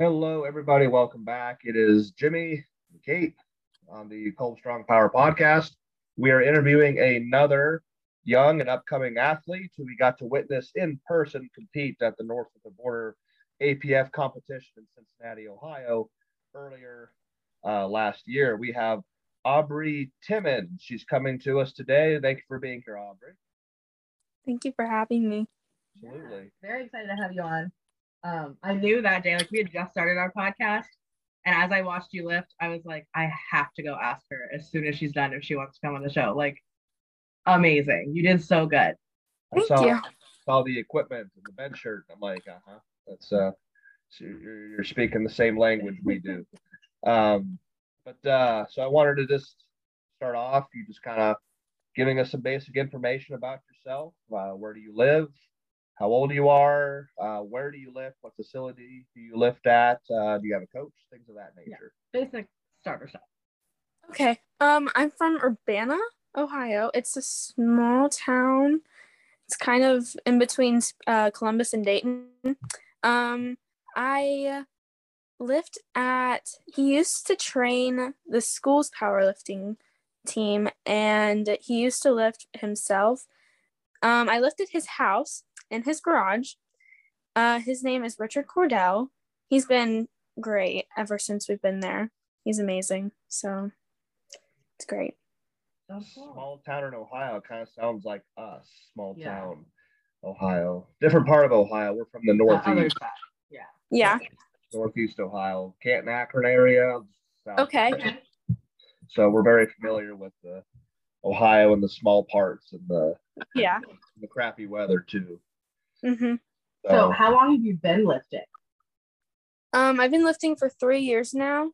Hello, everybody. Welcome back. It is Jimmy and Kate on the Cold Strong Power podcast. We are interviewing another young and upcoming athlete who we got to witness in person compete at the North of the Border APF competition in Cincinnati, Ohio, earlier uh, last year. We have Aubrey Timon. She's coming to us today. Thank you for being here, Aubrey. Thank you for having me. Absolutely. Very excited to have you on. Um, I knew that day, like we had just started our podcast, and as I watched you lift, I was like, I have to go ask her as soon as she's done if she wants to come on the show. Like, amazing! You did so good. Thank I saw, you. saw the equipment and the bench shirt. I'm like, uh huh. That's uh, so you're, you're speaking the same language we do. Um, but uh, so I wanted to just start off. You just kind of giving us some basic information about yourself. Uh, where do you live? How old you are? Uh, where do you lift? What facility do you lift at? Uh, do you have a coach? Things of that nature. Basic starter stuff. Okay. Um, I'm from Urbana, Ohio. It's a small town. It's kind of in between uh, Columbus and Dayton. Um, I lift at. He used to train the school's powerlifting team, and he used to lift himself. Um, I lifted his house in his garage. Uh, his name is Richard Cordell. He's been great ever since we've been there. He's amazing. So it's great. Small town in Ohio kind of sounds like us. Small Yeah. town, Ohio. Different part of Ohio. We're from the The northeast, side. Yeah. Yeah. northeast Ohio, Canton, Akron area. south. Okay. So we're very familiar with the Ohio and the small parts and the Yeah. the crappy weather too. Hmm So, how long have you been lifting? Um, I've been lifting for three years now.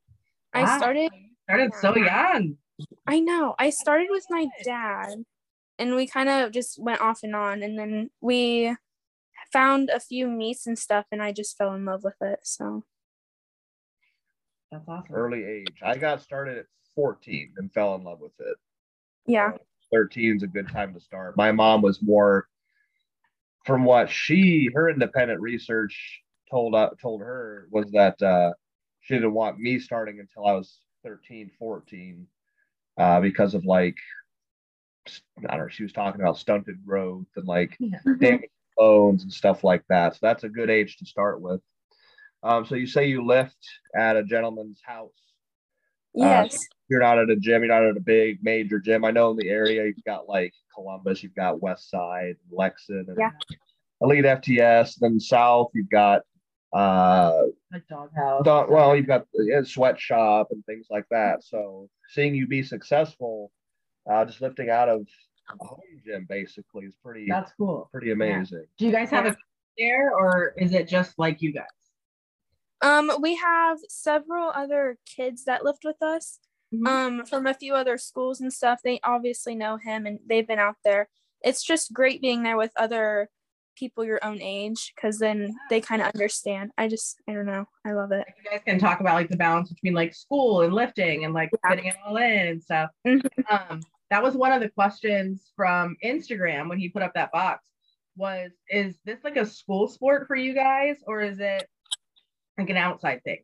I Wow. started. Started so young. I know. I started with my dad, and we kind of just went off and on, and then we found a few meets and stuff, and I just fell in love with it. So That's awesome. early age. I got started at 14 and fell in love with it. yeah. 13 is a good time to start. My mom was more from what she her independent research told uh, told her was that uh, she didn't want me starting until I was 13, 14 uh, because of like I don't know, she was talking about stunted growth and like Yeah. damaged bones and stuff like that. So that's a good age to start with. Um, so you say you lift at a gentleman's house. Yes. You're not at a gym. You're not at a big major gym. I know in the area you've got like Columbus, you've got West Side, Lexington, and Yeah. Elite FTS. Then South, you've got uh, Like doghouse. dog, well, you've got the sweatshop and things like that. So seeing you be successful, uh, just lifting out of a home gym basically is pretty That's cool. pretty amazing. Do you guys have a coach there, or is it just like you guys? Um, we have several other kids that lift with us. Mhm. Um, from a few other schools and stuff. They obviously know him and they've been out there. It's just great being there with other people your own age because then they kind of understand. I just, I don't know. I love it. You guys can talk about like the balance between like school and lifting and like Yeah. fitting it all in and stuff. Mhm. Um, that was one of the questions from Instagram when he put up that box. Was is this like a school sport for you guys, or is it like an outside thing?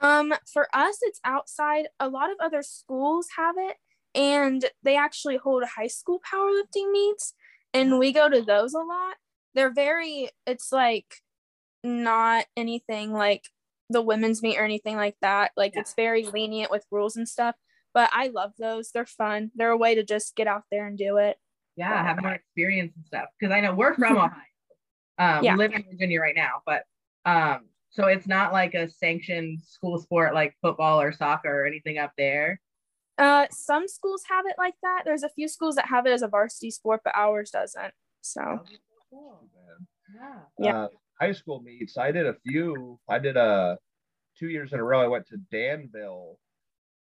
Um, for us, it's outside. A lot of other schools have it, and they actually hold high school powerlifting meets, and we go to those a lot. They're very. It's like not anything like the women's meet or anything like that. Like Yeah. it's very lenient with rules and stuff. But I love those. They're fun. They're a way to just get out there and do it. Yeah, have more experience and stuff. Because I know we're from Ohio. Um, Yeah. we live in Virginia right now, but um, so it's not like a sanctioned school sport like football or soccer or anything up there. Uh, some schools have it like that. There's a few schools that have it as a varsity sport, but ours doesn't. So Cool. Yeah. Yeah. Uh, high school meets, I did a few. I did a two years in a row. I went to Danville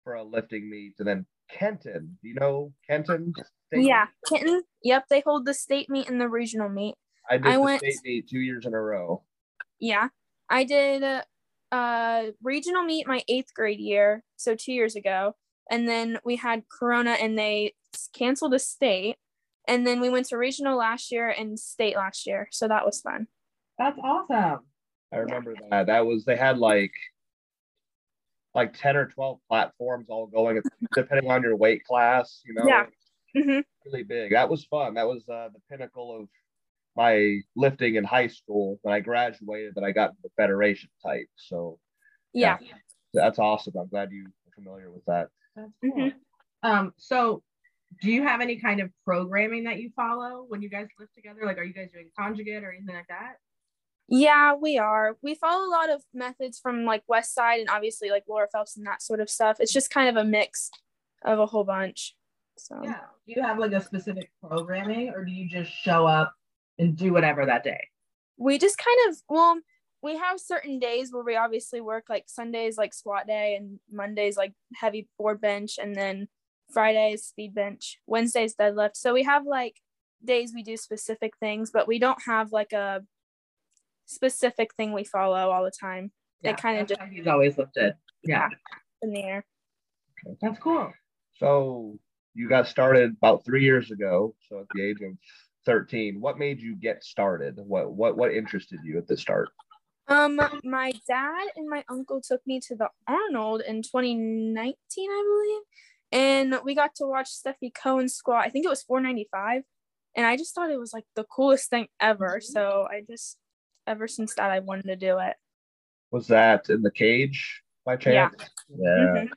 for a lifting meet, and then Kenton. Do you know Kenton? State Yeah, meet? Kenton. Yep, they hold the state meet and the regional meet. I did I the went- state meet two years in a row. Yeah, I did a, uh regional meet my eighth grade year, so two years ago, and then we had Corona and they canceled the state, and then we went to regional last year and state last year, so that was fun. That's awesome. I remember that. That was they had like like 10 or 12 platforms all going depending on your weight class, you know. Yeah. hmm Really big. That was fun. That was uh, the pinnacle of my lifting in high school. When I graduated, that I got into the federation type. So Yeah. that's awesome. I'm glad you are familiar with that. That's cool. Mhm. Um, so do you have any kind of programming that you follow when you guys live together? Like, are you guys doing conjugate or anything like that? Yeah, we are. We follow a lot of methods from like West Side and obviously like Laura Phelps and that sort of stuff. It's just kind of a mix of a whole bunch. So Yeah. Do you have like a specific programming or do you just show up and do whatever that day? we just kind of well, we have certain days where we obviously work like Sundays like squat day and Mondays like heavy board bench and then Fridays speed bench, Wednesdays deadlift. So we have like days we do specific things, but we don't have like a specific thing we follow all the time It kinda just he's always lifted. Yeah. in the air. That's cool. So you got started about three years ago. So at the age of 13, what made you get started? What what what interested you at the start? Um, my dad and my uncle took me to the Arnold in 2019, I believe, and we got to watch Stefi Cohen squat. I think it was 495, and I just thought it was like the coolest thing ever. So I just, ever since that, I wanted to do it. Was that in the cage by chance? Yeah. Mhm.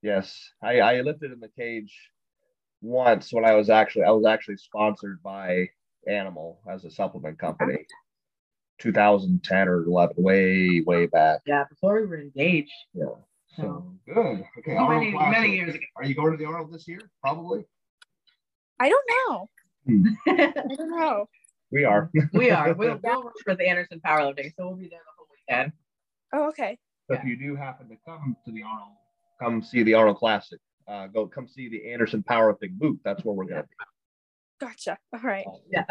Yes. I, I lifted in the cage once when I was actually I was actually sponsored by Animal as a supplement company. 2010 or 11, way, way back. Yeah. Before we were engaged. Yeah. So So good. Okay. many, many years ago. Are you going to the Arnold this year? Probably. I don't know. Hmm. I don't know. We are. we are. We'll, we'll work for the Andersen powerlifting, so we'll be there the whole weekend. Oh, okay. So if you do happen to come to the Arnold, come see the Arnold Classic. Uh, go come see the Andersen Powerlifting booth. That's where we're gonna be. Gotcha. All right. Yeah.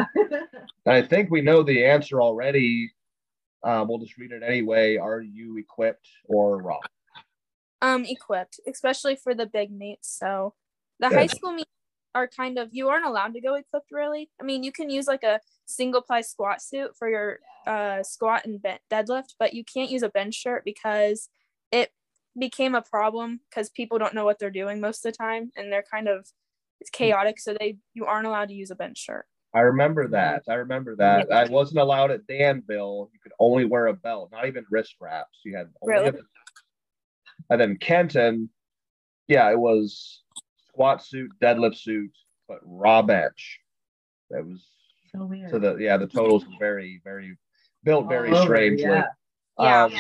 I think we know the answer already. Um, we'll just read it anyway. Are you equipped or raw? um equipped especially for the big meets so the high school meets are kind of you aren't allowed to go equipped really i mean you can use like a single ply squat suit for your uh squat and bent deadlift but you can't use a bench shirt because it became a problem because people don't know what they're doing most of the time and they're kind of it's chaotic so they you aren't allowed to use a bench shirt I remember that. I remember that. I wasn't allowed at Danville. You could only wear a belt, not even wrist wraps. You had only Really? a- and then Kenton, yeah, it was squat suit, deadlift suit, but raw bench. That was so weird. so the yeah the totals were very very built very All strangely. yeah. Yeah. Um,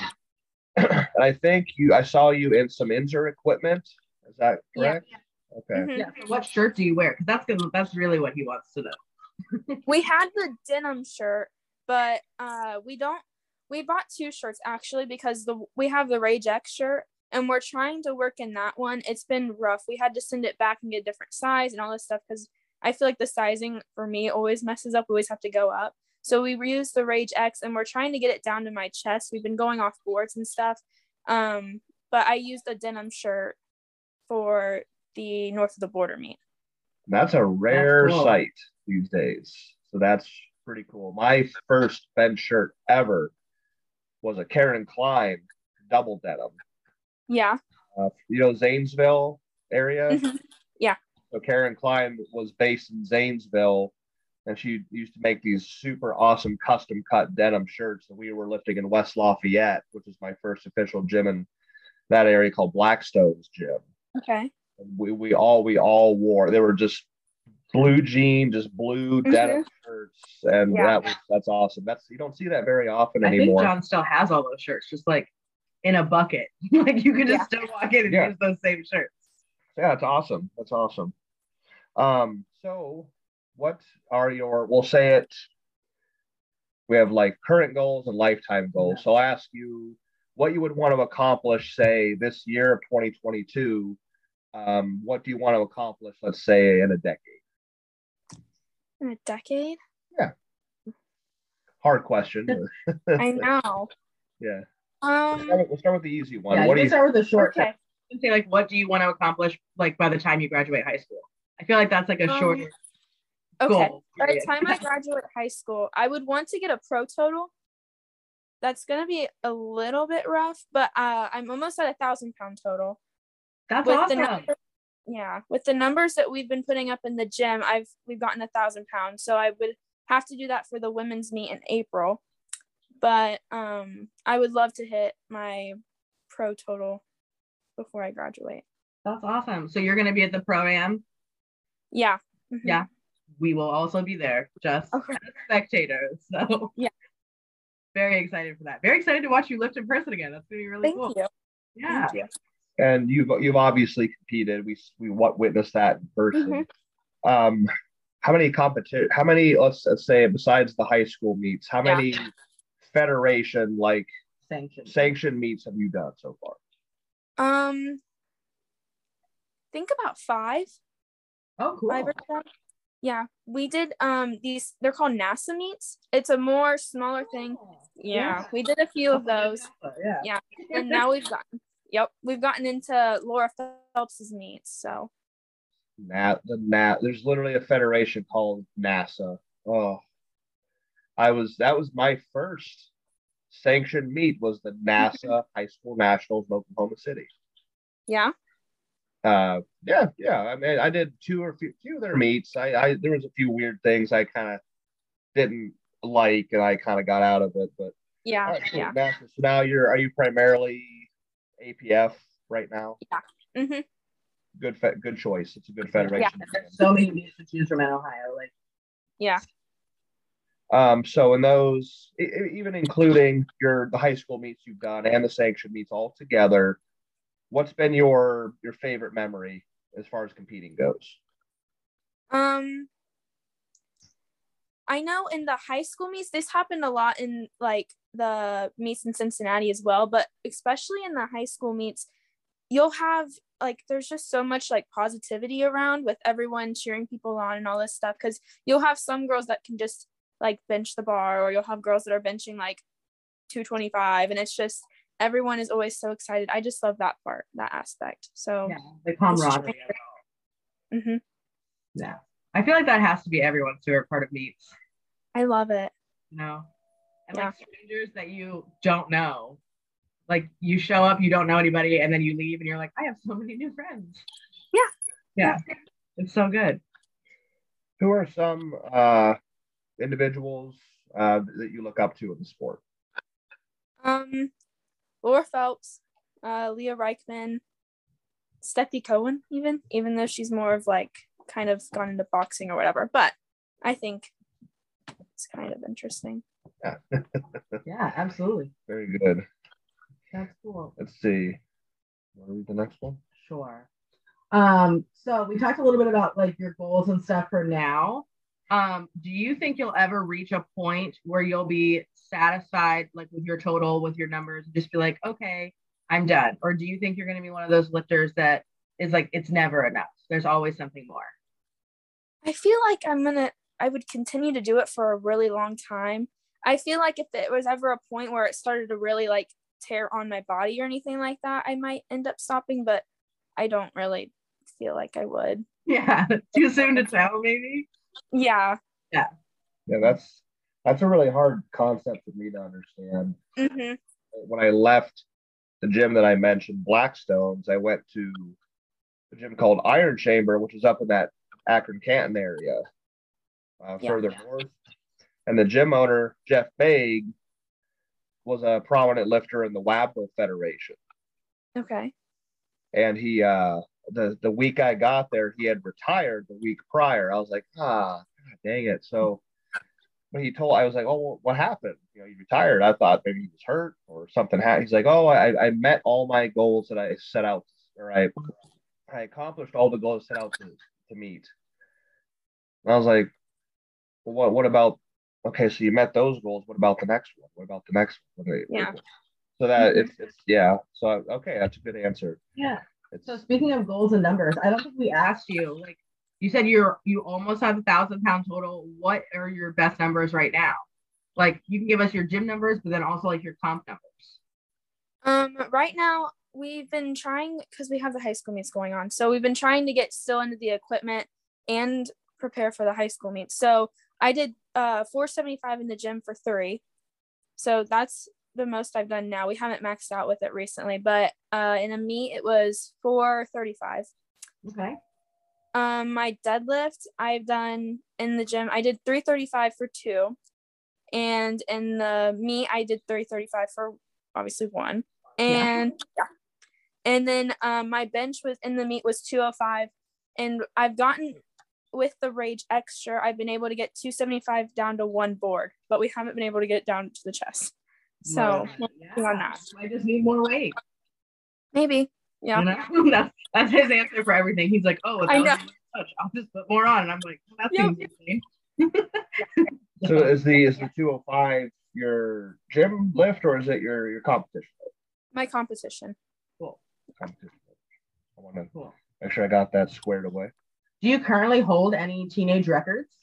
and I think you I saw you in some Inzer equipment. Is that Yeah. correct? Okay. Mhm. Yeah. So what shirt do you wear? Because that's gonna, that's really what he wants to know. we had the denim shirt but uh we don't we bought two shirts actually because the we have the rage x shirt and we're trying to work in that one it's been rough we had to send it back and get a different size and all this stuff because i feel like the sizing for me always messes up we always have to go up so we reused the rage x and we're trying to get it down to my chest we've been going off boards and stuff um but i used a denim shirt for the north of the border meet That's a rare cool. sight these days. So that's pretty cool. My first bench shirt ever was a Karen Klein double denim. yeah Uh, you know Zanesville area. Mhm. Yeah. So Karen Klein was based in Zanesville, and she used to make these super awesome custom cut denim shirts. that we were lifting in West Lafayette, which is my first official gym in that area called Blackstone's gym. okay And we we all we all wore they were just blue jean just blue Mhm. denim shirts and Yeah. that was that's awesome that's you don't see that very often I think anymore John still has all those shirts, just like in a bucket. like you could just Yeah. still walk in and Yeah. use those same shirts. yeah it's awesome that's awesome um so what are your we'll say it we have like current goals and lifetime goals. So I'll ask you what you would want to accomplish, say, this year of 2022. Um, what do you want to accomplish, let's say, in a decade? In a decade? Yeah hard question. I know. yeah. Um. We'll start, with, we'll start with the easy one. Yeah, what do you you start with the short Okay. and say like, what do you want to accomplish like by the time you graduate high school? I feel like that's like a Um, short Okay. goal. By the time I graduate high school, I would want to get a pro total. That's gonna be a little bit rough, but uh, I'm almost at a thousand pound total. that's with awesome. number, yeah, with the numbers that we've been putting up in the gym, I've we've gotten a thousand pounds. So I would have to do that for the women's meet in April. But um, I would love to hit my pro total before I graduate. That's awesome. So you're gonna be at the pro am. Yeah. Mhm. Yeah. We will also be there, just Okay. as spectators. So Yeah. very excited for that. Very excited to watch you lift in person again. That's gonna be really Thank cool. you. Yeah. Thank you. and you've you've obviously competed. We we what witnessed that in person. Mhm. Um, how many competition? How many? Let's, let's say besides the high school meets, how Yeah. many federation like Sanctioned. sanctioned meets have you done so far? Um, think about five. Oh, cool. Five or so. Yeah, we did. Um, these they're called NASA meets. It's a more smaller thing. Yeah, Yeah. we did a few of those, Yeah. Yeah. and now we've gotten. Yep, we've gotten into Laura Phelps's meets. So Nat the Nat. There's literally a federation called NASA. Oh, I was that was my first sanctioned meet was the NASA High School Nationals in Oklahoma City. yeah, uh yeah yeah i mean i did two or few, few of their meets i i there was a few weird things i kind of didn't like and i kind of got out of it but yeah, all right, cool. yeah. Now- so now you're are you primarily apf right now Yeah. Mm-hmm. good fe- good choice it's a good federation There's so many meets to choose from in Ohio. Like Yeah. um so in those even including your the high school meets you've done and the sanctioned meets all together what's been your your favorite memory as far as competing goes? Um, I know in the high school meets, this happened a lot in like the meets in Cincinnati as well, but especially in the high school meets, you'll have like there's just so much like positivity around with everyone cheering people on and all this stuff because you'll have some girls that can just like bench the bar or you'll have girls that are benching like 225 and it's just everyone is always so excited i just love that part that aspect so yeah, the camaraderie. of it all. mhm. Yeah. I feel like that has to be everyone's favorite part of meets. i love it you know and Yeah. like strangers that you don't know like you show up you don't know anybody and then you leave and you're like i have so many new friends Yeah. yeah it's so good who are some uh, individuals uh, that you look up to in the sport? Um, Laura Phelps, uh, Leah Reichman, Stefi Cohen, even even though she's more of like kind of gone into boxing or whatever. But I think it's kind of interesting. yeah yeah absolutely Very good. that's cool Let's see. Want to read the next one? sure um so we talked a little bit about like your goals and stuff for now um do you think you'll ever reach a point where you'll be satisfied like with your total with your numbers and just be like okay i'm done or do you think you're going to be one of those lifters that is like it's never enough there's always something more I feel like I'm gonna I would continue to do it for a really long time. I feel like if it was ever a point where it started to really like tear on my body or anything like that, I might end up stopping, but I don't really feel like I would. yeah too soon to tell maybe Yeah. Yeah, Yeah, that's that's a really hard concept for me to understand. hmm When I left the gym that I mentioned, Blackstones, I went to a gym called Iron Chamber, which is up in that Akron Canton area, uh, Yeah. further north. And the gym owner, Jeff Baig, was a prominent lifter in the WABDL Federation. Okay. and he uh the the week I got there, he had retired the week prior. I was like, ah, dang it. So when he told, I was like, oh, what happened? You know, he retired. I thought maybe he was hurt or something happened. He's like, oh, I, I met all my goals that I set out, or I I accomplished all the goals set out to, to meet. And I was like, well, what what about okay, so you met those goals. What about the next one? What about the next one? Yeah. So that Mhm. it's, it's yeah. So okay, that's a good answer. Yeah. So speaking of goals and numbers, I don't think we asked you. Like you said, you're you almost have a thousand pound total. What are your best numbers right now? Like you can give us your gym numbers, but then also like your comp numbers. Um, right now we've been trying because we have the high school meets going on. So we've been trying to get still into the equipment and prepare for the high school meets. So I did uh 475 in the gym for three. So that's the most I've done now. We haven't maxed out with it recently, but uh in a meet it was 435. Okay. Um, my deadlift I've done in the gym. I did 335 for two, and in the meet I did 335 for obviously one. And yeah, and then um, my bench was in the meet was 205, and I've gotten with the Rage Extra, I've been able to get 275 down to one board, but we haven't been able to get it down to the chest. So yeah. working on that. I just need more weight. maybe, yeah. You know? that's that's his answer for everything. He's like, oh, I I know. Touch. I'll just put more on, and I'm like, well, that Yeah. seems insane. so is the is the 205 your gym lift or is it your your competition? My competition. Cool. competition? I want to Cool. make sure I got that squared away. Do you currently hold any teenage records?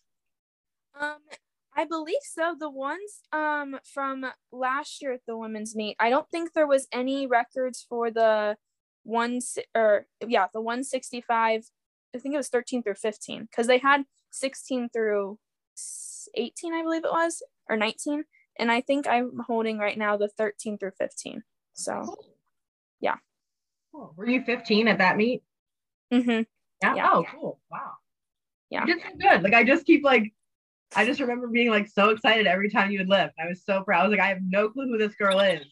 Um, I believe so. The ones um from last year at the women's meet, I don't think there was any records for the one or yeah, the 165. I think it was 13 through 15 because they had 16 through 18, I believe it was, or 19. And I think I'm holding right now the 13 through 15. So, Yeah. Cool. Were you 15 at that meet? Mm-hmm. Yeah. Yeah. Oh, cool. Wow. Yeah. You did so good. Like I just keep like, I just remember being like so excited every time you would lift. I was so proud. I was like, I have no clue who this girl is,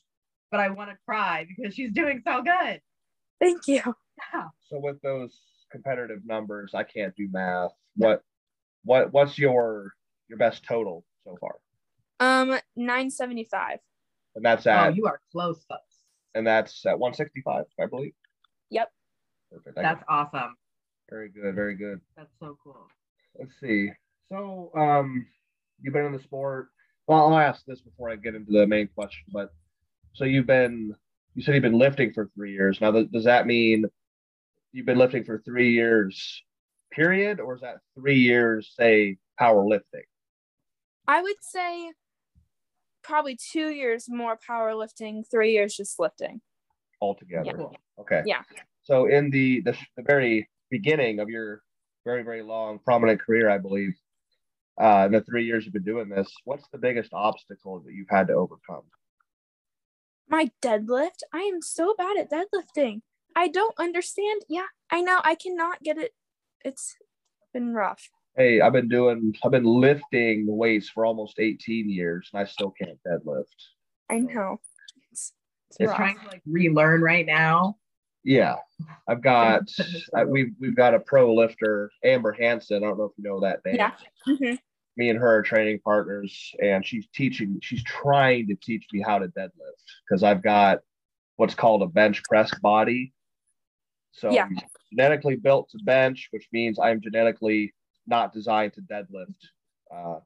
but I want to cry because she's doing so good. thank you. Yeah. So with those competitive numbers, I can't do math. What what what's your your best total so far? Um, 975. And that's at. Oh, you are close, folks. and that's at 165, I believe. Yep. Perfect. I- That's awesome. very good, very good. That's so cool. Let's see. So, um, you've been in the sport. Well, I'll ask this before I get into the main question. But so you've been, you said you've been lifting for three years. Now, th- does that mean you've been lifting for three years, period, or is that three years, say, powerlifting? I would say probably two years more powerlifting, three years just lifting. altogether. Yeah. Okay. Yeah. So in the, the the very beginning of your very very long prominent career, I believe, uh, in the three years you've been doing this, what's the biggest obstacle that you've had to overcome? My deadlift, I am so bad at deadlifting. I don't understand. Yeah, I know. I cannot get it. It's been rough. Hey, I've been doing, I've been lifting weights for almost 18 years, and I still can't deadlift. I know. It's, it's Just rough. trying to like relearn right now. Yeah, I've got, I, we've we've got a pro lifter, Amber Hansen. I don't know if you know that name. Yeah. Mhm. me and her are training partners and she's teaching she's trying to teach me how to deadlift because i've got what's called a bench press body so Yeah. Genetically built to bench which means i'm genetically not designed to deadlift uh,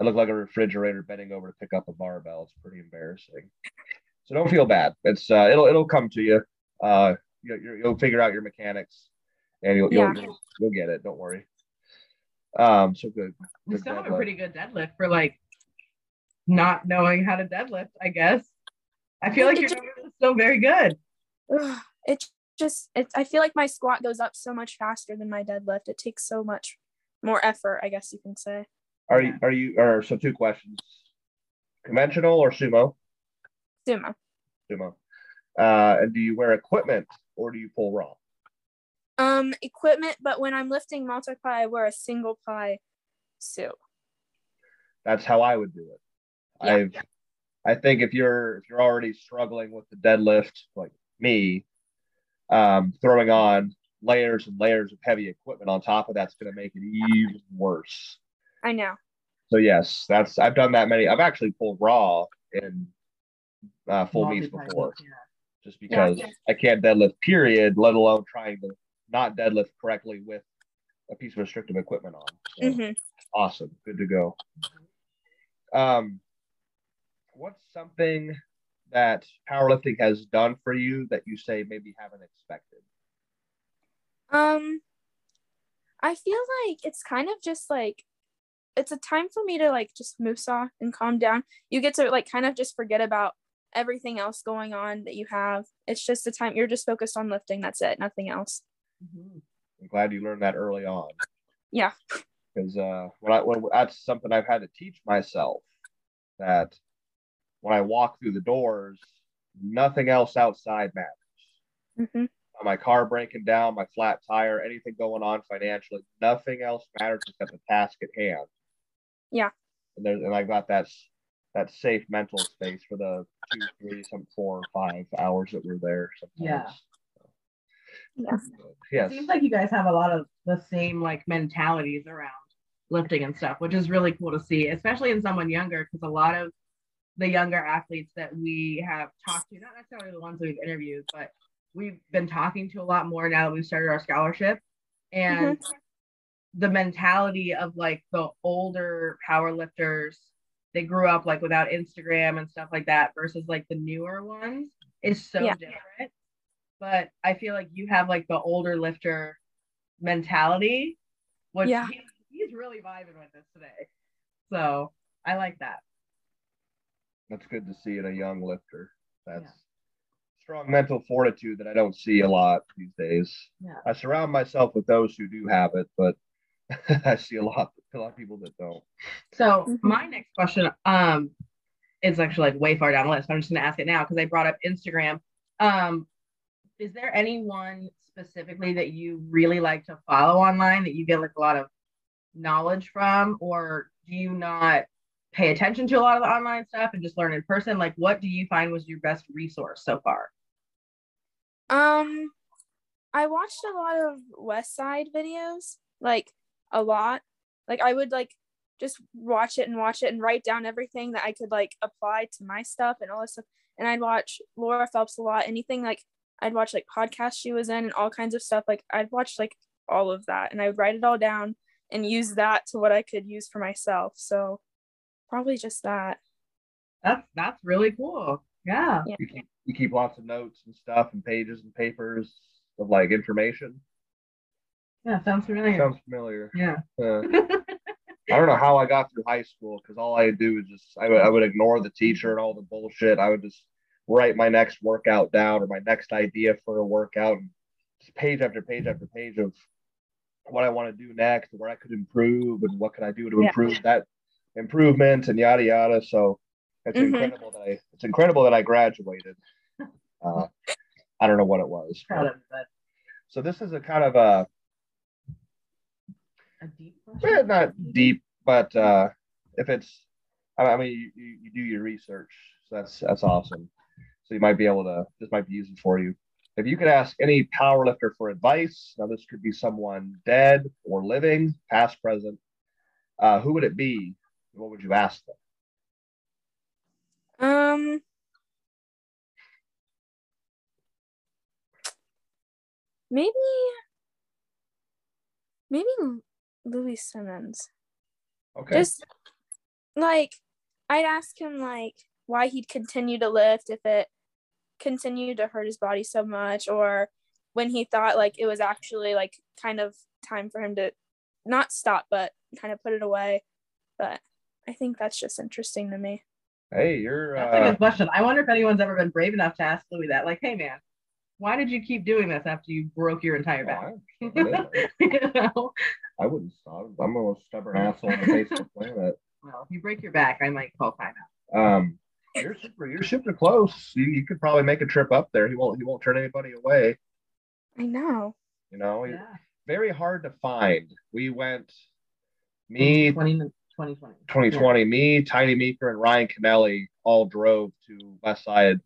i look like a refrigerator bending over to pick up a barbell it's pretty embarrassing so don't feel bad it's uh, it'll it'll come to you uh, you, you- you'll figure out your mechanics and you'll, Yeah. you'll, you'll, you'll get it don't worry um so good You Good still have a pretty good deadlift for like not knowing how to deadlift, I guess. I feel like It your just- numbers are still very good. Ugh, it just it's I feel like my squat goes up so much faster than my deadlift. It takes so much more effort, I guess you can say. Are you are you or so two questions. Conventional or sumo? Sumo. Sumo. Uh and do you wear equipment or do you pull raw? Um, equipment, but when I'm lifting multi-ply, I wear a single ply suit. That's how I would do it. Yeah. I've I think if you're if you're already struggling with the deadlift like me, um, throwing on layers and layers of heavy equipment on top of that's gonna make it even worse. I know. So yes, that's I've done that many. I've actually pulled raw in uh, full meets before. yeah. Just because I can't deadlift, period, let alone trying to not deadlift correctly with a piece of restrictive equipment on. So hmm awesome. Good to go. Um, what's something that powerlifting has done for you that you say maybe haven't expected? Um, I feel like it's kind of just like it's a time for me to like just moose-saw and calm down. You get to like kind of just forget about everything else going on that you have. It's just a time you're just focused on lifting. That's it, nothing else. Mm-hmm. I'm glad you learned that early on. Yeah. Because uh, when I when that's something I've had to teach myself that when I walk through the doors, nothing else outside matters. Mm-hmm. My car breaking down, my flat tire, anything going on financially, nothing else matters except the task at hand. Yeah. And there's and I got that that safe mental space for the two, three, some four or five hours that we're there. Sometimes. Yeah. Yeah. Yes. It seems like you guys have a lot of the same like mentalities around lifting and stuff, which is really cool to see, especially in someone younger, because a lot of the younger athletes that we have talked to, not necessarily the ones we've interviewed, but we've been talking to a lot more now that we've started our scholarship. And mm-hmm. the mentality of like the older power lifters, they grew up like without Instagram and stuff like that versus like the newer ones is so yeah. different. But I feel like you have like the older lifter mentality, which yeah. he's, he's really vibing with this today. So I like that that's good to see in a young lifter. That's yeah. strong mental fortitude that I don't see a lot these days. Yeah. I surround myself with those who do have it, but I see a lot a lot of people that don't. So mm-hmm. my next question um is actually like way far down the list. I'm just gonna ask it now because I brought up Instagram. Um is there anyone specifically that you really like to follow online that you get like a lot of knowledge from or do you not pay attention to a lot of the online stuff and just learn in person? Like, what do you find was your best resource so far? Um, I watched a lot of West Side videos, like a lot. Like, I would like just watch it and watch it and write down everything that I could like apply to my stuff and all this stuff. And I'd watch Laura Phelps a lot. Anything like I'd watch like podcasts she was in and all kinds of stuff. Like I'd watch like all of that and I would write it all down and use that to what I could use for myself. So probably just that. That's that's really cool. Yeah. You keep you keep lots of notes and stuff and pages and papers of like information. Yeah, sounds familiar. Sounds familiar. Yeah. Uh, I don't know how I got through high school because all I do is just I would, I would ignore the teacher and all the bullshit. I would just write my next workout down or my next idea for a workout and just page after page after page of what I want to do next, where I could improve and what could I do to yeah. improve that improvement and yada yada. So it's Mhm. incredible that I it's incredible that I graduated. Uh, I don't know what it was. But- so this is a kind of a A deep eh, question. not deep, but uh, if it's I I mean you, you, you do your research, so that's that's awesome. So you might be able to this might be useful for you. If you could ask any power lifter for advice, now this could be someone dead or living, past, present, uh, who would it be? What would you ask them? Um, maybe, maybe Louie Simmons. Okay. Just like I'd ask him like why he'd continue to lift if it continued to hurt his body so much, or when he thought like it was actually like kind of time for him to not stop, but kind of put it away. But I think that's just interesting to me. hey, you're That's a uh, good question. I wonder if anyone's ever been brave enough to ask Louie that. Like, hey man, why did you keep doing this after you broke your entire back? oh, you know? I wouldn't stop. I'm the most stubborn asshole on the face of the planet. Well, if you break your back, I might call timeout. Um, you're super. You're super close. You, you could probably make a trip up there. He won't. He won't turn anybody away. I know. You know, Yeah. very hard to find. We went. Me, 20, 2020. 2020. Me, Tiny Meeker, and Ryan Kennelly all drove to West Side.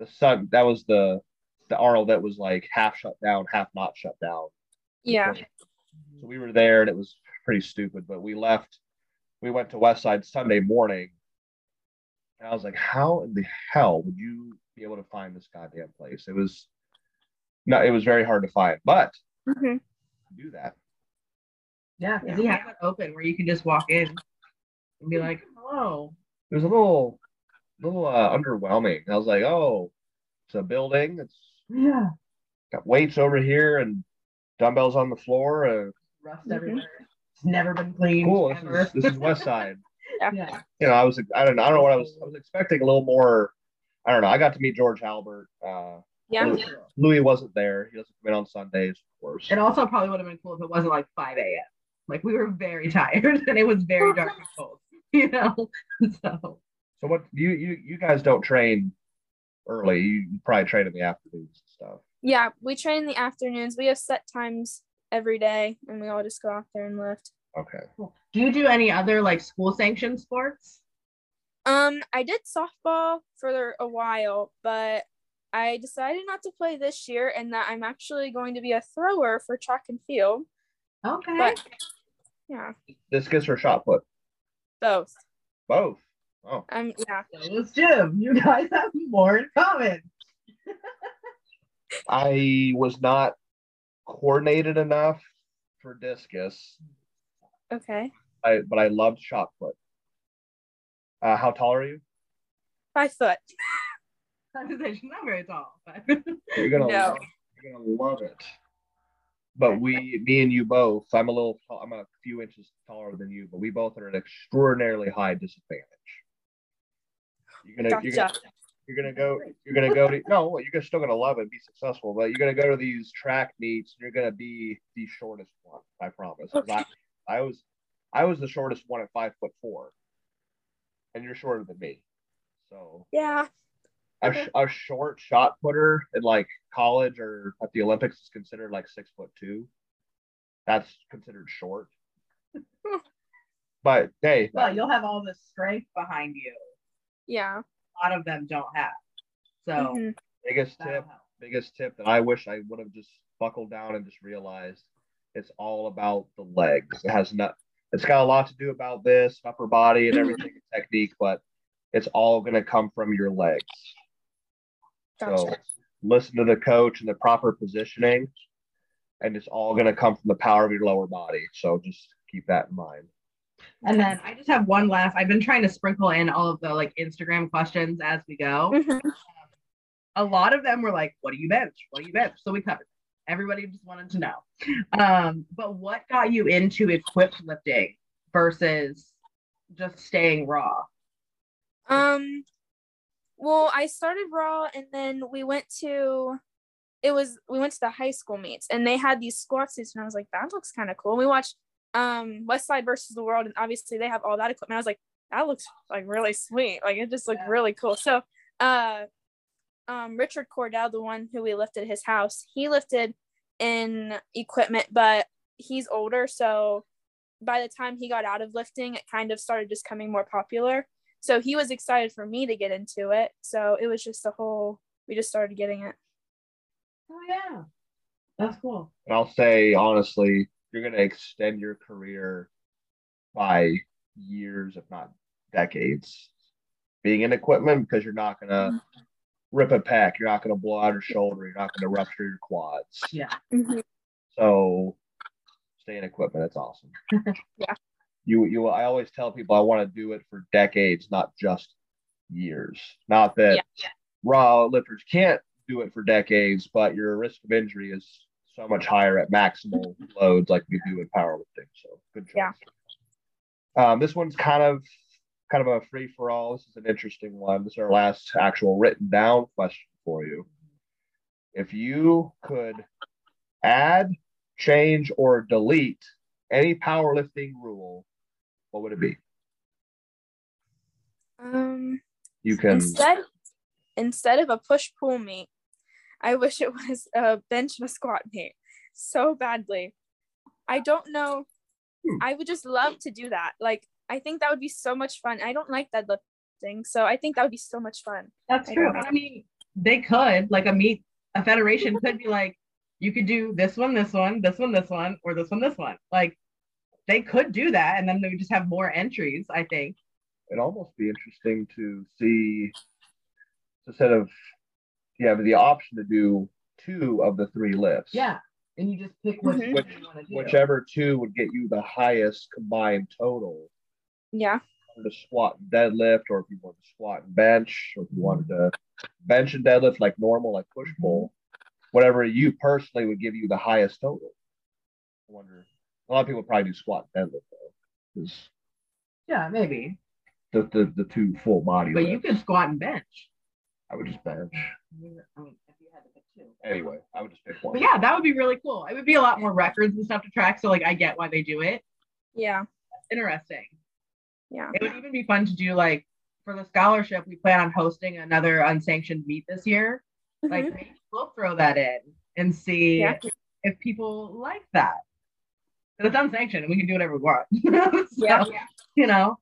The sun. That was the the Arnold that was like half shut down, half not shut down. Yeah. So we were there, and it was pretty stupid. But we left. We went to West Side Sunday morning, and I was like, "How in the hell would you be able to find this goddamn place?" It was no, it was very hard to find, but hmm do that. Yeah, because he has it open where you can just walk in. and be like, "Hello." It was a little, little uh, underwhelming. I was like, oh, it's a building. It's Yeah. got weights over here and dumbbells on the floor. Uh, Rust Mhm. everywhere. It's never been cleaned. cool. This is, this is West Side. yeah. You know, I was, I don't, I don't know what I was. I was expecting a little more. I don't know. I got to meet George Halbert. Uh, Yeah. Louie, Louie wasn't there. He doesn't come in on Sundays, of course. It also probably would have been cool if it wasn't like 5 a.m. Like we were very tired and it was very dark and cold, you know? So So what you you you guys don't train early. You probably train in the afternoons and stuff. Yeah, we train in the afternoons. We have set times every day, and we all just go out there and lift. Okay. Cool. do you do any other like school sanctioned sports? Um, I did softball for a while, but I decided not to play this year, and that I'm actually going to be a thrower for track and field. Okay. But yeah, Discus or shot put? both. Both. Oh. Um, yeah, so was Jim. You guys have more in common. I was not coordinated enough for discus, okay. I, but I loved shot put. Uh, how tall are you? Five foot. I was like, she's not very tall, but You're gonna No. love, you're gonna love it. But we, me and you both, I'm a little, tall, I'm a few inches taller than you, but we both are at an extraordinarily high disadvantage. You're gonna, you're gonna, Gotcha. You're gonna go, you're gonna go to no, you're still gonna love it, and be successful, but you're gonna go to these track meets, and you're gonna be the shortest one. I promise. 'Cause I, I was, I was the shortest one at five foot four, and you're shorter than me. So Yeah. a, a short shot putter in like college or at the Olympics is considered like six foot two. That's considered short. but hey, well, you'll have all the strength behind you. Yeah. A lot of them don't have. So Mhm. biggest tip, help. biggest tip that I wish I would have just buckled down and just realized it's all about the legs. It has not. It's got a lot to do about this upper body and everything and technique, but it's all going to come from your legs. So listen to the coach and the proper positioning, and it's all going to come from the power of your lower body. So just keep that in mind. And then I just have one last. I've been trying to sprinkle in all of the like Instagram questions as we go. Mhm. A lot of them were like, "What do you bench? What do you bench?" So we covered. Everybody just wanted to know. Um, but what got you into equipped lifting versus just staying raw? Um, well, I started raw, and then we went to. It was we went to the high school meets, and they had these squat suits, and I was like, that looks kind of cool. We watched um West Side versus the World, and obviously they have all that equipment. I was like, that looks like really sweet. Like it just looked Yeah. really cool. So, uh, um, Richard Cordell, the one who we lifted his house, he lifted in equipment, but he's older, so by the time he got out of lifting, it kind of started just coming more popular. So he was excited for me to get into it. So it was just a whole, we just started getting it. Oh yeah, that's cool. And I'll say honestly, you're going to extend your career by years, if not decades, being in equipment because you're not going to mm-hmm. rip a pec, you're not going to blow out your shoulder, you're not going to rupture your quads. Yeah. Mm-hmm. So stay in equipment. It's awesome. Yeah. You you I always tell people I want to do it for decades, not just years. Not that Yeah. raw lifters can't do it for decades, but your risk of injury is so much higher at maximal loads like we do in powerlifting. So good choice. Yeah. Um, this one's kind of kind of a free for all. This is an interesting one. This is our last actual written down question for you. If you could add, change, or delete any powerlifting rule, what would it be? Um, You can instead, instead of a push pull meet, I wish it was a bench and a squat meet so badly. I don't know. Hmm. I would just love to do that. Like, I think that would be so much fun. I don't like deadlifting, so I think that would be so much fun. That's I true. don't. I mean, they could like a meet a federation could be like you could do this one, this one, this one, this one, or this one, this one. Like they could do that, and then they would just have more entries. I think. it'd almost be interesting to see instead of you have the option to do two of the three lifts. Yeah, and you just pick which Mhm. one you want to do. Whichever two would get you the highest combined total. Yeah. to squat and deadlift, or if you wanted to squat and bench, or if you wanted to bench and deadlift like normal, like push pull, whatever you personally would give you the highest total. I wonder. A lot of people probably do squat and deadlift though, Yeah, maybe. the, the the two full body. But you can squat and bench. I would just bench. I mean, if you had to pick two. Anyway, I would just pick one. But yeah, that would be really cool. It would be a lot more records and stuff to track. So like I get why they do it. Yeah. Interesting. Yeah. It would even be fun to do like for the scholarship, we plan on hosting another unsanctioned meet this year. Like Mhm. maybe we'll throw that in and see Yeah. if people like that. that. 'Cause it's unsanctioned and we can do whatever we want. So, Yeah. You know,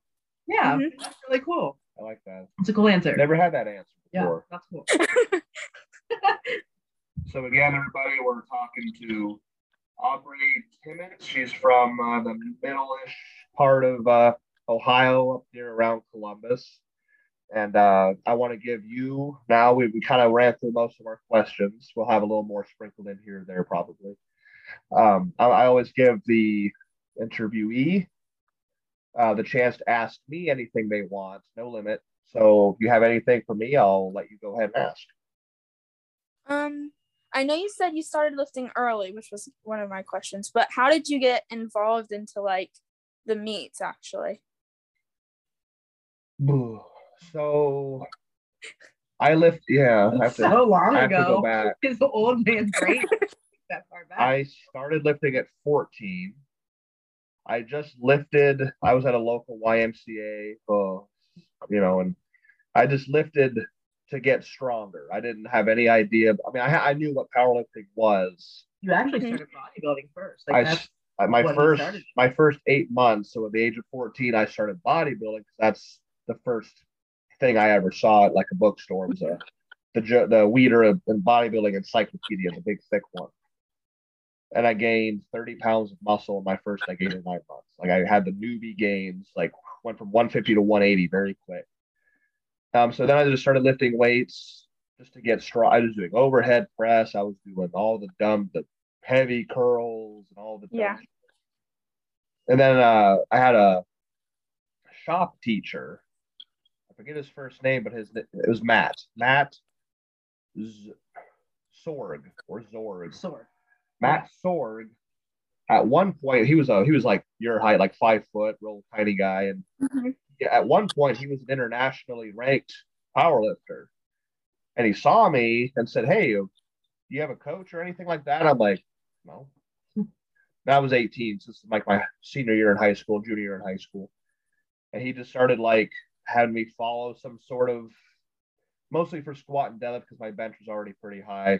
yeah, Mhm. that's really cool. I like that. It's a cool answer. Never had that answer yeah, before. that's cool. So again, everybody, we're talking to Aubrey Timmons. She's from uh, the middle-ish part of uh, Ohio, up near around Columbus. And uh, I want to give you now. We, we kind of ran through most of our questions. We'll have a little more sprinkled in here and there, probably. Um, I, I always give the interviewee uh, the chance to ask me anything they want, no limit. So if you have anything for me, I'll let you go ahead and ask. Um, I know you said you started lifting early, which was one of my questions, but how did you get involved into like the meets actually? So I lift, yeah. I have to, so long I have to go ago. back. His old man's brain that far back. I started lifting at 14. I just lifted, I was at a local YMCA, uh, you know, and I just lifted to get stronger. I didn't have any idea. I mean, I, I knew what powerlifting was. you actually Mhm. started bodybuilding first. Like I, that's my first my first eight months. So at the age of 14, I started bodybuilding because that's the first thing I ever saw at like a bookstore was a the the Weider and bodybuilding encyclopedia, the big thick one. And I gained 30 pounds of muscle in my first I gained in nine months. Like I had the newbie gains, like went from 150 to 180 very quick. Um, so then I just started lifting weights just to get strong. I was doing overhead press. I was doing all the dumb, the heavy curls and all the dumb Yeah. shit. And then uh, I had a shop teacher. I forget his first name, but his it was Matt. Matt Z- Sorg or Zorg. sword. Matt Sorg. At one point, he was a he was like your height, like five foot, real tiny guy, and Mhm. at one point he was an internationally ranked powerlifter. And he saw me and said, Hey, do you have a coach or anything like that? I'm like, No. And I was 18, so this is like my senior year in high school, junior year in high school. And he just started like having me follow some sort of mostly for squat and deadlift because my bench was already pretty high.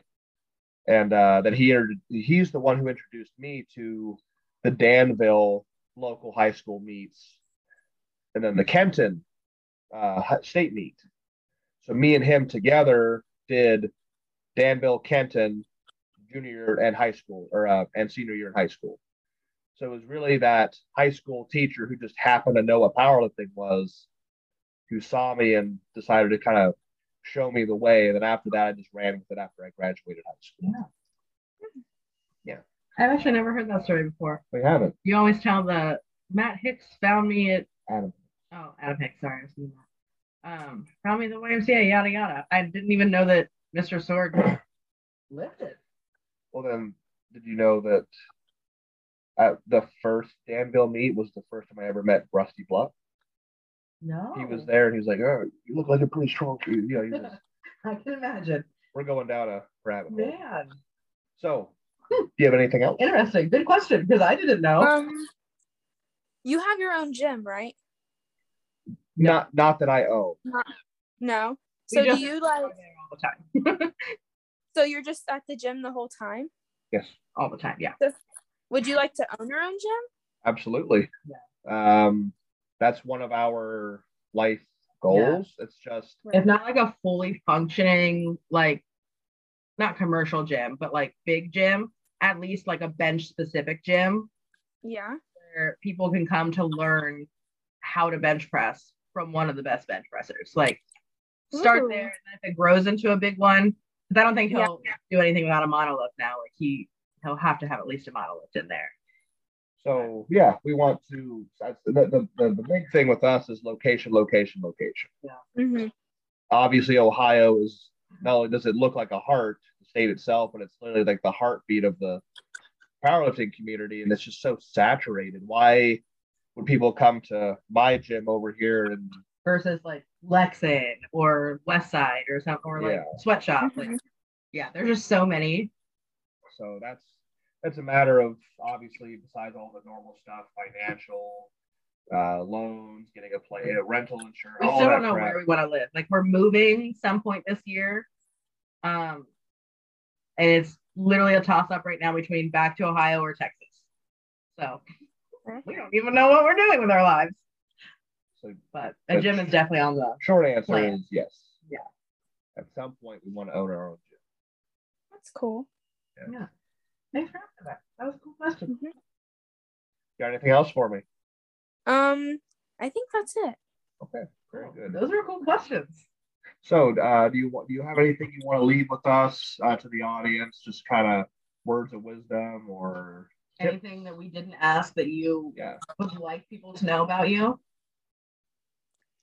And uh, then he he's the one who introduced me to the Danville local high school meets and then the Kenton uh, state meet. So me and him together did Danville, Kenton, junior and high school, or uh, and senior year in high school. So it was really that high school teacher who just happened to know what powerlifting was, who saw me and decided to kind of show me the way. And then after that, I just ran with it after I graduated high school. Yeah. Yeah. I've actually never heard that story before. We haven't, You always tell the Matt Hicks found me at Adam. oh Adam Hicks, sorry, I was that. Um, found me the YMCA, yada yada. I didn't even know that Mr. Sword it. Well, then, did you know that at the first Danville meet was the first time I ever met Rusty Bluff? No, He was there and he was like, "Oh, you look like a pretty strong dude." You know, he was, I can imagine. we're going down a rabbit hole. Man, So, do you have anything else? interesting. Good question because I didn't know. Um, you have your own gym, right? Not, not that I own. No. So do you like? all the time. So you're just at the gym the whole time? Yes, all the time, yeah. Would you like to own your own gym? absolutely. Yeah. Um, that's one of our life goals. It's just If not like a fully functioning, like not commercial gym, but like big gym, at least like a bench specific gym Yeah. where people can come to learn how to bench press from one of the best bench pressers. Like start Ooh. there, and then if it grows into a big one, 'cause I don't think he'll do anything without a monolift now. Like he he'll have to have at least a monolift in there. So yeah, we want to. That's the, the, the, the big thing with us is location, location, location. hmm Obviously, Ohio is not only does it look like a heart, the state itself, but it's literally like the heartbeat of the powerlifting community, and it's just so saturated. Why would people come to my gym over here and Versus like Lexington or West Side or something or like Yeah. sweatshop. Like, Mhm. yeah, there's just so many. So that's that's a matter of obviously besides all the normal stuff, financial uh, loans, getting a play, a rental insurance. We still that don't know crap. where we want to live. Like we're moving some point this year. Um and it's literally a toss up right now between back to Ohio or Texas. So we don't even know what we're doing with our lives. So But a gym is definitely on the short answer Plan. is yes. Yeah. At some point, we want to own our own gym. That's cool. yeah. Thanks for asking that. That was a cool question. Got anything else for me? Um, I think that's it. Okay, very good. Those are cool questions. So, uh, do you do you have anything you want to leave with us uh, to the audience? Just kind of words of wisdom or tips? Anything that we didn't ask that you Yeah. would like people to know about you?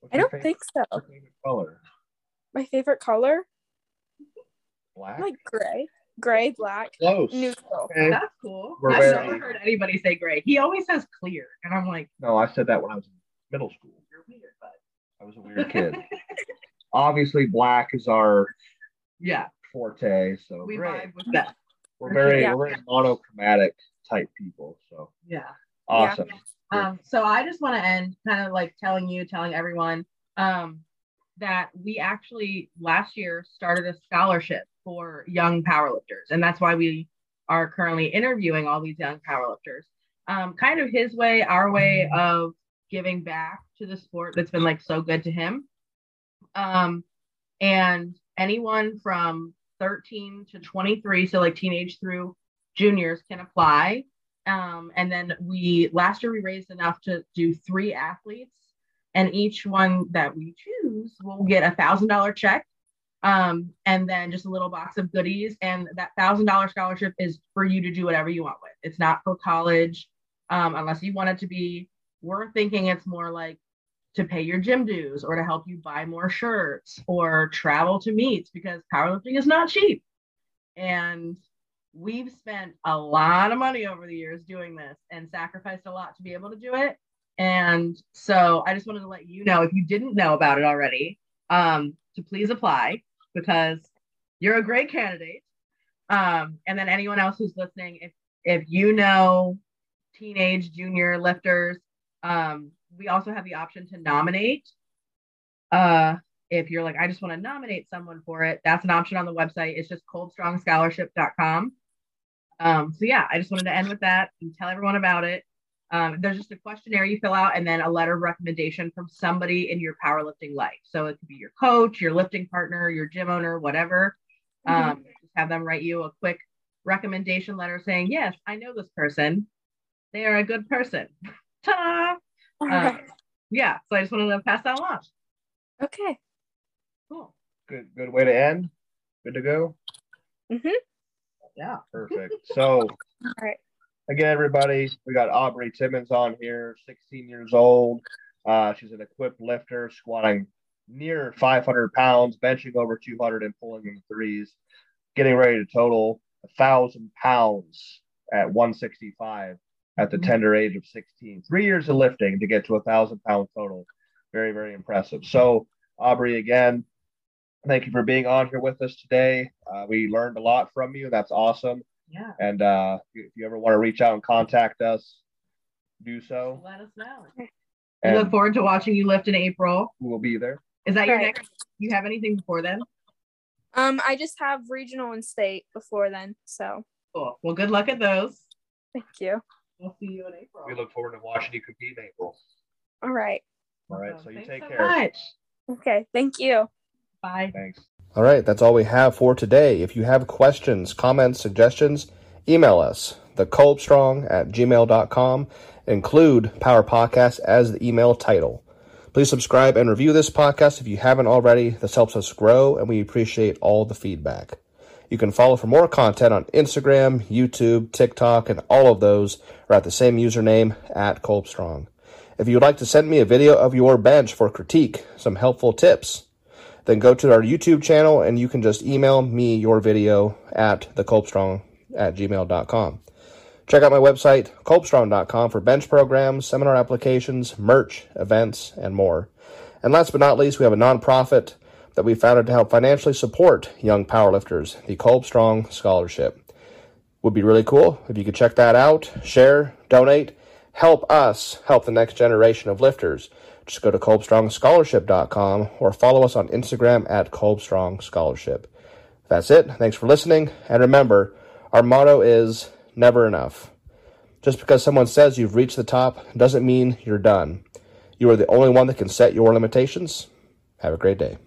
What's I don't favorite- think so. favorite color? My favorite color, Black. like gray, gray, black, Close. neutral. Okay. That's cool. We're I've very- never heard anybody say gray. He always says clear. And I'm like, No, I said that when I was in middle school. you're weird, but I was a weird kid. Obviously, black is our yeah, forte. So we great. vibe with that. We're very Yeah. we're very monochromatic type people. So Yeah. awesome. Um, so I just want to end kind of like telling you, telling everyone um, that we actually last year started a scholarship for young powerlifters, and that's why we are currently interviewing all these young powerlifters. Um, kind of his way, our way of giving back to the sport that's been like so good to him. Um, and anyone from 13 to 23, so like teenage through juniors, can apply. Um, and then we last year we raised enough to do three athletes, and each one that we choose will get a thousand dollar check, um, and then just a little box of goodies. And that thousand dollar scholarship is for you to do whatever you want with. It's not for college, um, unless you want it to be. We're thinking it's more like to pay your gym dues or to help you buy more shirts or travel to meets because powerlifting is not cheap. And we've spent a lot of money over the years doing this and sacrificed a lot to be able to do it. And so I just wanted to let you know if you didn't know about it already, um, to please apply because you're a great candidate. Um, and then anyone else who's listening, if if you know teenage junior lifters, um, we also have the option to nominate. Uh, if you're like, I just want to nominate someone for it, that's an option on the website. It's just kolbstrongscholarship.com. Um, so yeah, I just wanted to end with that and tell everyone about it. Um, there's just a questionnaire you fill out and then a letter of recommendation from somebody in your powerlifting life. So it could be your coach, your lifting partner, your gym owner, whatever. Um, just have them write you a quick recommendation letter saying, Yes, I know this person. They are a good person. Ta All uh, right. Yeah. So I just wanted to pass that along. Okay. Cool. Good good way to end. Good to go. Yeah. Perfect. So All right. Again, everybody, we got Aubrey Timmons on here, 16 years old. Uh, she's an equipped lifter, squatting near 500 pounds, benching over 200 and pulling in threes, getting ready to total a thousand pounds at 165 at the Mhm. tender age of 16. Three years of lifting to get to a thousand pound total. Very, very impressive. So, Aubrey, again, thank you for being on here with us today. Uh, we learned a lot from you. That's awesome. Yeah. And uh, if you ever want to reach out and contact us, do so. Let us know. We look forward to watching you lift in April. we will be there. Is that your Right. next? You have anything before then? Um, I just have regional and state before then, so Cool. Well, good luck at those. thank you. We'll see you in April. We look forward to watching you compete in April. All right. All right. Awesome. So you Thanks take so care. Much. Okay. Thank you. Bye. Thanks. All right, that's all we have for today. If you have questions, comments, suggestions, email us, thekolbstrong at gmail.com. Include Power Podcast as the email title. Please subscribe and review this podcast if you haven't already. This helps us grow, and we appreciate all the feedback. You can follow for more content on Instagram, YouTube, TikTok, and all of those are at the same username at Kolbstrong. If you would like to send me a video of your bench for critique, some helpful tips, then go to our YouTube channel and you can just email me your video at thekolbstrong at gmail.com. Check out my website, kolbstrong.com, for bench programs, seminar applications, merch, events, and more. And last but not least, we have a nonprofit that we founded to help financially support young powerlifters, the Kolb Strong Scholarship. Would be really cool if you could check that out, share, donate, help us help the next generation of lifters. Just go to kolbstrongscholarship.com or follow us on Instagram at Kolbstrong Scholarship. That's it. Thanks for listening. And remember, our motto is never enough. Just because someone says you've reached the top doesn't mean you're done. You are the only one that can set your limitations. Have a great day.